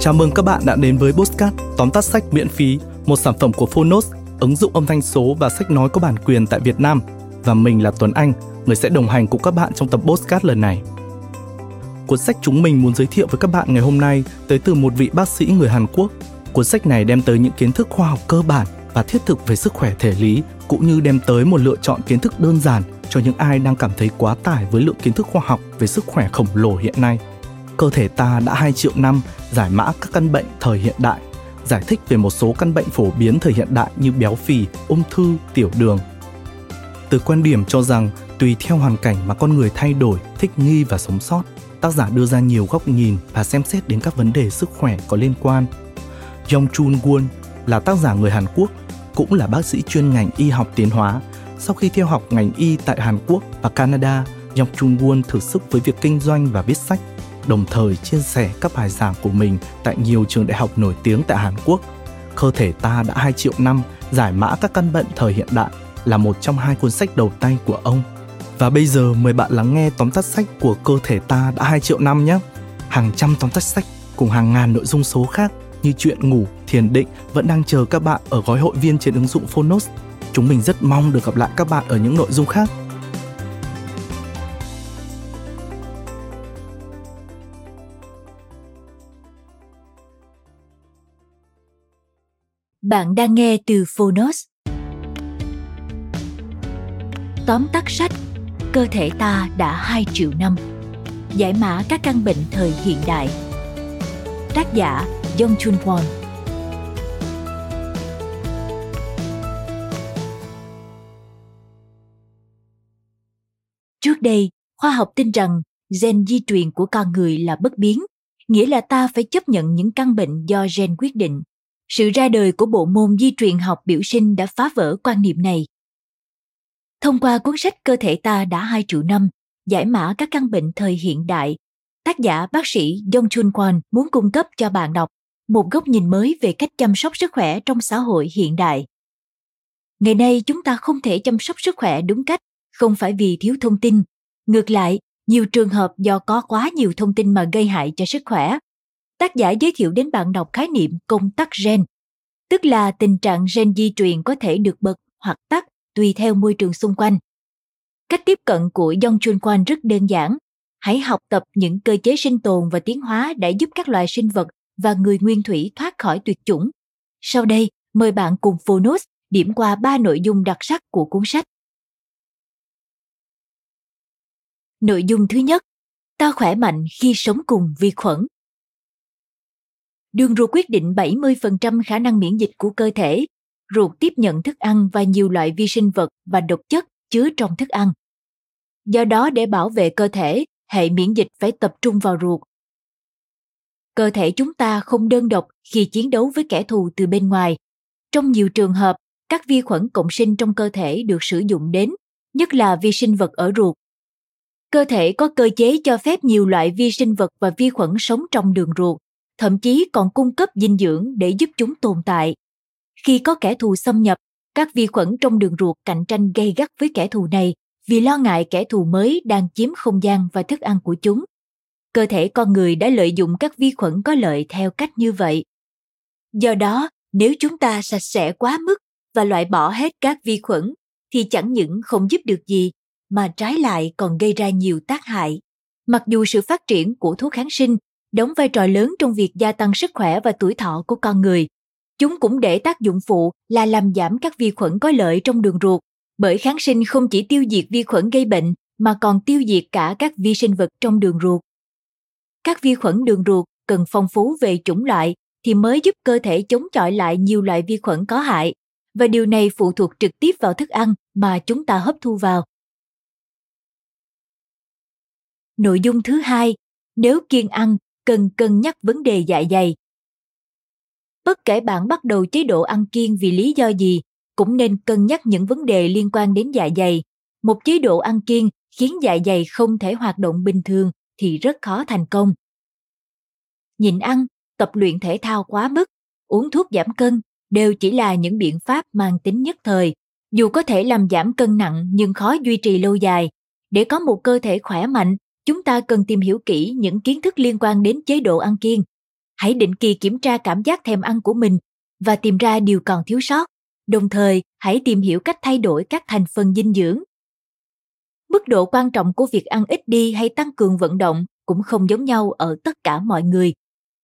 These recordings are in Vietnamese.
Chào mừng các bạn đã đến với Postcard tóm tắt sách miễn phí, một sản phẩm của Phonos, ứng dụng âm thanh số và sách nói có bản quyền tại Việt Nam. Và mình là Tuấn Anh, người sẽ đồng hành cùng các bạn trong tập Postcard lần này. Cuốn sách chúng mình muốn giới thiệu với các bạn ngày hôm nay tới từ một vị bác sĩ người Hàn Quốc. Cuốn sách này đem tới những kiến thức khoa học cơ bản và thiết thực về sức khỏe thể lý, cũng như đem tới một lựa chọn kiến thức đơn giản cho những ai đang cảm thấy quá tải với lượng kiến thức khoa học về sức khỏe khổng lồ hiện nay. Cơ thể ta đã 2 triệu năm giải mã các căn bệnh thời hiện đại, giải thích về một số căn bệnh phổ biến thời hiện đại như béo phì, ung thư, tiểu đường. Từ quan điểm cho rằng tùy theo hoàn cảnh mà con người thay đổi, thích nghi và sống sót, tác giả đưa ra nhiều góc nhìn và xem xét đến các vấn đề sức khỏe có liên quan. Yong Chun Won là tác giả người Hàn Quốc, cũng là bác sĩ chuyên ngành y học tiến hóa. Sau khi theo học ngành y tại Hàn Quốc và Canada, Yong Chun Won thử sức với việc kinh doanh và viết sách đồng thời chia sẻ các bài giảng của mình tại nhiều trường đại học nổi tiếng tại Hàn Quốc. Cơ thể ta đã 2 triệu năm giải mã các căn bệnh thời hiện đại là một trong hai cuốn sách đầu tay của ông. Và bây giờ mời bạn lắng nghe tóm tắt sách của Cơ thể ta đã 2 triệu năm nhé. Hàng trăm tóm tắt sách cùng hàng ngàn nội dung số khác như chuyện ngủ, thiền định vẫn đang chờ các bạn ở gói hội viên trên ứng dụng Phonos. Chúng mình rất mong được gặp lại các bạn ở những nội dung khác. Bạn đang nghe từ Phonos. Tóm tắt sách Cơ thể ta đã 2 triệu năm. Giải mã các căn bệnh thời hiện đại. Tác giả Jong Chun Won Trước đây, khoa học tin rằng gen di truyền của con người là bất biến, nghĩa là ta phải chấp nhận những căn bệnh do gen quyết định sự ra đời của bộ môn di truyền học biểu sinh đã phá vỡ quan niệm này. Thông qua cuốn sách Cơ thể ta đã 2 triệu năm, giải mã các căn bệnh thời hiện đại, tác giả bác sĩ Dong Chun Kwon muốn cung cấp cho bạn đọc một góc nhìn mới về cách chăm sóc sức khỏe trong xã hội hiện đại. Ngày nay chúng ta không thể chăm sóc sức khỏe đúng cách, không phải vì thiếu thông tin. Ngược lại, nhiều trường hợp do có quá nhiều thông tin mà gây hại cho sức khỏe tác giả giới thiệu đến bạn đọc khái niệm công tắc gen, tức là tình trạng gen di truyền có thể được bật hoặc tắt tùy theo môi trường xung quanh. Cách tiếp cận của Yong Chun quan rất đơn giản. Hãy học tập những cơ chế sinh tồn và tiến hóa đã giúp các loài sinh vật và người nguyên thủy thoát khỏi tuyệt chủng. Sau đây, mời bạn cùng Phonos điểm qua ba nội dung đặc sắc của cuốn sách. Nội dung thứ nhất, ta khỏe mạnh khi sống cùng vi khuẩn. Đường ruột quyết định 70% khả năng miễn dịch của cơ thể. Ruột tiếp nhận thức ăn và nhiều loại vi sinh vật và độc chất chứa trong thức ăn. Do đó để bảo vệ cơ thể, hệ miễn dịch phải tập trung vào ruột. Cơ thể chúng ta không đơn độc khi chiến đấu với kẻ thù từ bên ngoài. Trong nhiều trường hợp, các vi khuẩn cộng sinh trong cơ thể được sử dụng đến, nhất là vi sinh vật ở ruột. Cơ thể có cơ chế cho phép nhiều loại vi sinh vật và vi khuẩn sống trong đường ruột thậm chí còn cung cấp dinh dưỡng để giúp chúng tồn tại. Khi có kẻ thù xâm nhập, các vi khuẩn trong đường ruột cạnh tranh gay gắt với kẻ thù này vì lo ngại kẻ thù mới đang chiếm không gian và thức ăn của chúng. Cơ thể con người đã lợi dụng các vi khuẩn có lợi theo cách như vậy. Do đó, nếu chúng ta sạch sẽ quá mức và loại bỏ hết các vi khuẩn thì chẳng những không giúp được gì mà trái lại còn gây ra nhiều tác hại. Mặc dù sự phát triển của thuốc kháng sinh đóng vai trò lớn trong việc gia tăng sức khỏe và tuổi thọ của con người. Chúng cũng để tác dụng phụ là làm giảm các vi khuẩn có lợi trong đường ruột, bởi kháng sinh không chỉ tiêu diệt vi khuẩn gây bệnh mà còn tiêu diệt cả các vi sinh vật trong đường ruột. Các vi khuẩn đường ruột cần phong phú về chủng loại thì mới giúp cơ thể chống chọi lại nhiều loại vi khuẩn có hại, và điều này phụ thuộc trực tiếp vào thức ăn mà chúng ta hấp thu vào. Nội dung thứ hai, nếu kiêng ăn cần cân nhắc vấn đề dạ dày. Bất kể bạn bắt đầu chế độ ăn kiêng vì lý do gì, cũng nên cân nhắc những vấn đề liên quan đến dạ dày. Một chế độ ăn kiêng khiến dạ dày không thể hoạt động bình thường thì rất khó thành công. Nhịn ăn, tập luyện thể thao quá mức, uống thuốc giảm cân đều chỉ là những biện pháp mang tính nhất thời, dù có thể làm giảm cân nặng nhưng khó duy trì lâu dài. Để có một cơ thể khỏe mạnh, chúng ta cần tìm hiểu kỹ những kiến thức liên quan đến chế độ ăn kiêng. hãy định kỳ kiểm tra cảm giác thèm ăn của mình và tìm ra điều còn thiếu sót. Đồng thời, hãy tìm hiểu cách thay đổi các thành phần dinh dưỡng. Mức độ quan trọng của việc ăn ít đi hay tăng cường vận động cũng không giống nhau ở tất cả mọi người.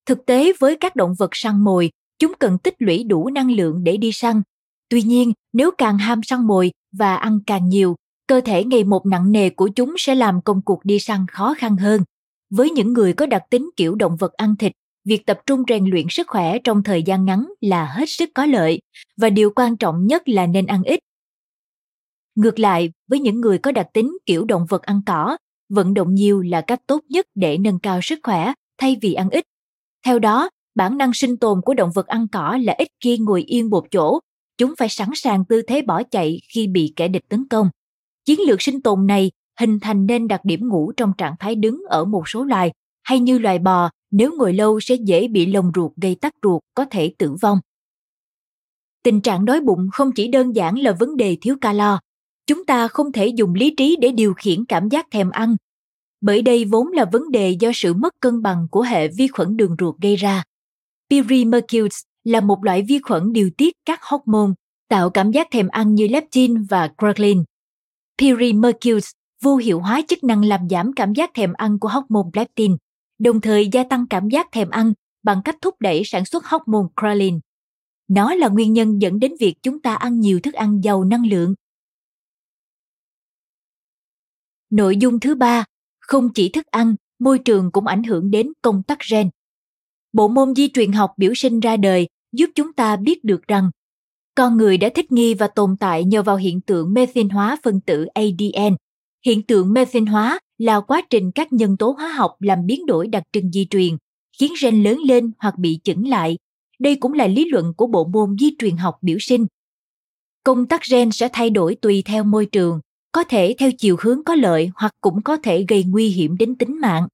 Thực tế, với các động vật săn mồi, chúng cần tích lũy đủ năng lượng để đi săn. Tuy nhiên, nếu càng ham săn mồi và ăn càng nhiều cơ thể ngày một nặng nề của chúng sẽ làm công cuộc đi săn khó khăn hơn. Với những người có đặc tính kiểu động vật ăn thịt, việc tập trung rèn luyện sức khỏe trong thời gian ngắn là hết sức có lợi, và điều quan trọng nhất là nên ăn ít. Ngược lại, với những người có đặc tính kiểu động vật ăn cỏ, vận động nhiều là cách tốt nhất để nâng cao sức khỏe, thay vì ăn ít. Theo đó, bản năng sinh tồn của động vật ăn cỏ là ít khi ngồi yên một chỗ, chúng phải sẵn sàng tư thế bỏ chạy khi bị kẻ địch tấn công chiến lược sinh tồn này hình thành nên đặc điểm ngủ trong trạng thái đứng ở một số loài hay như loài bò nếu ngồi lâu sẽ dễ bị lồng ruột gây tắc ruột có thể tử vong. Tình trạng đói bụng không chỉ đơn giản là vấn đề thiếu calo, chúng ta không thể dùng lý trí để điều khiển cảm giác thèm ăn, bởi đây vốn là vấn đề do sự mất cân bằng của hệ vi khuẩn đường ruột gây ra. Pyrimercules là một loại vi khuẩn điều tiết các hormone tạo cảm giác thèm ăn như leptin và ghrelin. Pyrimercules vô hiệu hóa chức năng làm giảm cảm giác thèm ăn của hormone leptin, đồng thời gia tăng cảm giác thèm ăn bằng cách thúc đẩy sản xuất hormone ghrelin. Nó là nguyên nhân dẫn đến việc chúng ta ăn nhiều thức ăn giàu năng lượng. Nội dung thứ ba, không chỉ thức ăn, môi trường cũng ảnh hưởng đến công tắc gen. Bộ môn di truyền học biểu sinh ra đời giúp chúng ta biết được rằng con người đã thích nghi và tồn tại nhờ vào hiện tượng methane hóa phân tử ADN. Hiện tượng methane hóa là quá trình các nhân tố hóa học làm biến đổi đặc trưng di truyền, khiến gen lớn lên hoặc bị chững lại. Đây cũng là lý luận của bộ môn di truyền học biểu sinh. Công tắc gen sẽ thay đổi tùy theo môi trường, có thể theo chiều hướng có lợi hoặc cũng có thể gây nguy hiểm đến tính mạng.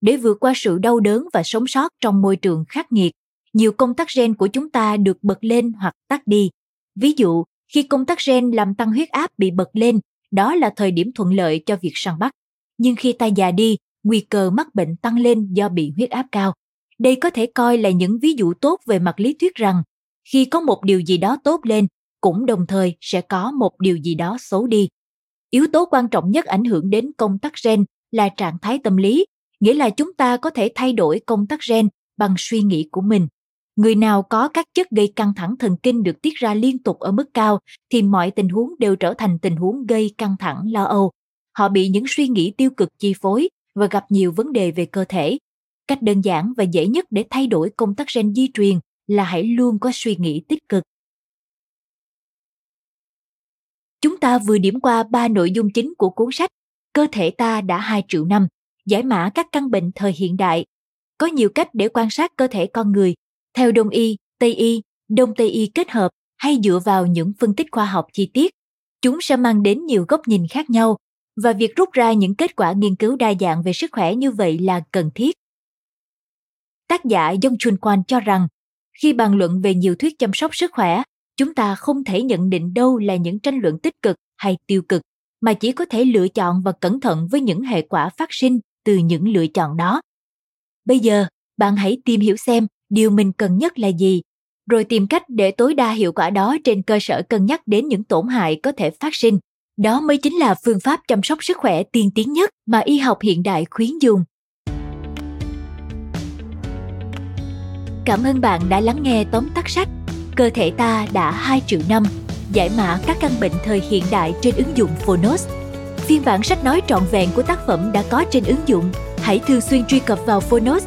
Để vượt qua sự đau đớn và sống sót trong môi trường khắc nghiệt, nhiều công tắc gen của chúng ta được bật lên hoặc tắt đi. Ví dụ, khi công tắc gen làm tăng huyết áp bị bật lên, đó là thời điểm thuận lợi cho việc săn bắt. Nhưng khi ta già đi, nguy cơ mắc bệnh tăng lên do bị huyết áp cao. Đây có thể coi là những ví dụ tốt về mặt lý thuyết rằng khi có một điều gì đó tốt lên, cũng đồng thời sẽ có một điều gì đó xấu đi. Yếu tố quan trọng nhất ảnh hưởng đến công tắc gen là trạng thái tâm lý, nghĩa là chúng ta có thể thay đổi công tắc gen bằng suy nghĩ của mình. Người nào có các chất gây căng thẳng thần kinh được tiết ra liên tục ở mức cao thì mọi tình huống đều trở thành tình huống gây căng thẳng lo âu. Họ bị những suy nghĩ tiêu cực chi phối và gặp nhiều vấn đề về cơ thể. Cách đơn giản và dễ nhất để thay đổi công tắc gen di truyền là hãy luôn có suy nghĩ tích cực. Chúng ta vừa điểm qua ba nội dung chính của cuốn sách Cơ thể ta đã 2 triệu năm, giải mã các căn bệnh thời hiện đại. Có nhiều cách để quan sát cơ thể con người, theo Đông y, Tây y, Đông Tây y kết hợp hay dựa vào những phân tích khoa học chi tiết. Chúng sẽ mang đến nhiều góc nhìn khác nhau và việc rút ra những kết quả nghiên cứu đa dạng về sức khỏe như vậy là cần thiết. Tác giả Dông Chun Quan cho rằng, khi bàn luận về nhiều thuyết chăm sóc sức khỏe, chúng ta không thể nhận định đâu là những tranh luận tích cực hay tiêu cực mà chỉ có thể lựa chọn và cẩn thận với những hệ quả phát sinh từ những lựa chọn đó bây giờ bạn hãy tìm hiểu xem điều mình cần nhất là gì rồi tìm cách để tối đa hiệu quả đó trên cơ sở cân nhắc đến những tổn hại có thể phát sinh đó mới chính là phương pháp chăm sóc sức khỏe tiên tiến nhất mà y học hiện đại khuyến dùng cảm ơn bạn đã lắng nghe tóm tắt sách cơ thể ta đã 2 triệu năm, giải mã các căn bệnh thời hiện đại trên ứng dụng Phonos. Phiên bản sách nói trọn vẹn của tác phẩm đã có trên ứng dụng. Hãy thường xuyên truy cập vào Phonos